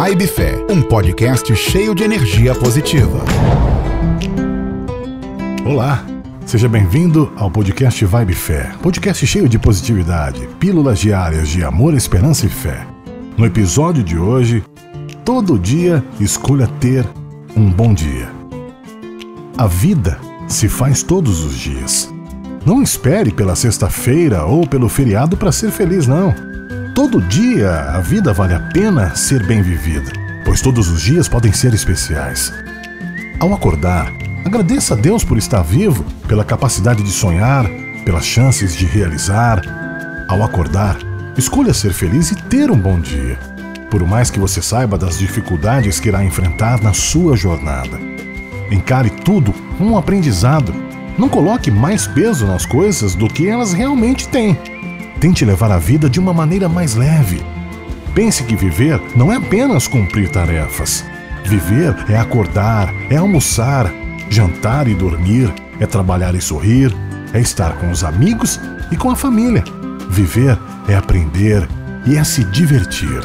Vibe Fé, um podcast cheio de energia positiva. Olá, seja bem-vindo ao podcast Vibe Fé, podcast cheio de positividade, pílulas diárias de amor, esperança e fé. No episódio de hoje, todo dia escolha ter um bom dia. A vida se faz todos os dias. Não espere pela sexta-feira ou pelo feriado para ser feliz, não. Todo dia a vida vale a pena ser bem vivida, pois todos os dias podem ser especiais. Ao acordar, agradeça a Deus por estar vivo, pela capacidade de sonhar, pelas chances de realizar. Ao acordar, escolha ser feliz e ter um bom dia, por mais que você saiba das dificuldades que irá enfrentar na sua jornada. Encare tudo como um aprendizado. Não coloque mais peso nas coisas do que elas realmente têm. Tente levar a vida de uma maneira mais leve. Pense que viver não é apenas cumprir tarefas. Viver é acordar, é almoçar, jantar e dormir, é trabalhar e sorrir, é estar com os amigos e com a família. Viver é aprender e é se divertir.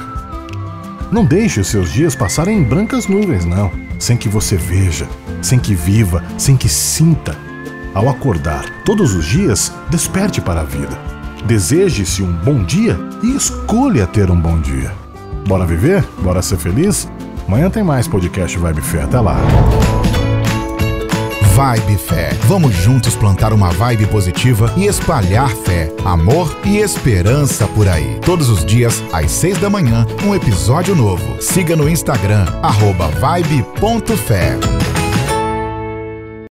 Não deixe os seus dias passarem em brancas nuvens, não, sem que você veja, sem que viva, sem que sinta. Ao acordar todos os dias, desperte para a vida Deseje-se um bom dia e escolha ter um bom dia. Bora viver? Bora ser feliz? Amanhã tem mais podcast Vibe Fé. Até lá. Vibe Fé. Vamos juntos plantar uma vibe positiva e espalhar fé, amor e esperança por aí. Todos os dias, às seis da manhã, um episódio novo. Siga no Instagram, arroba vibe.fé.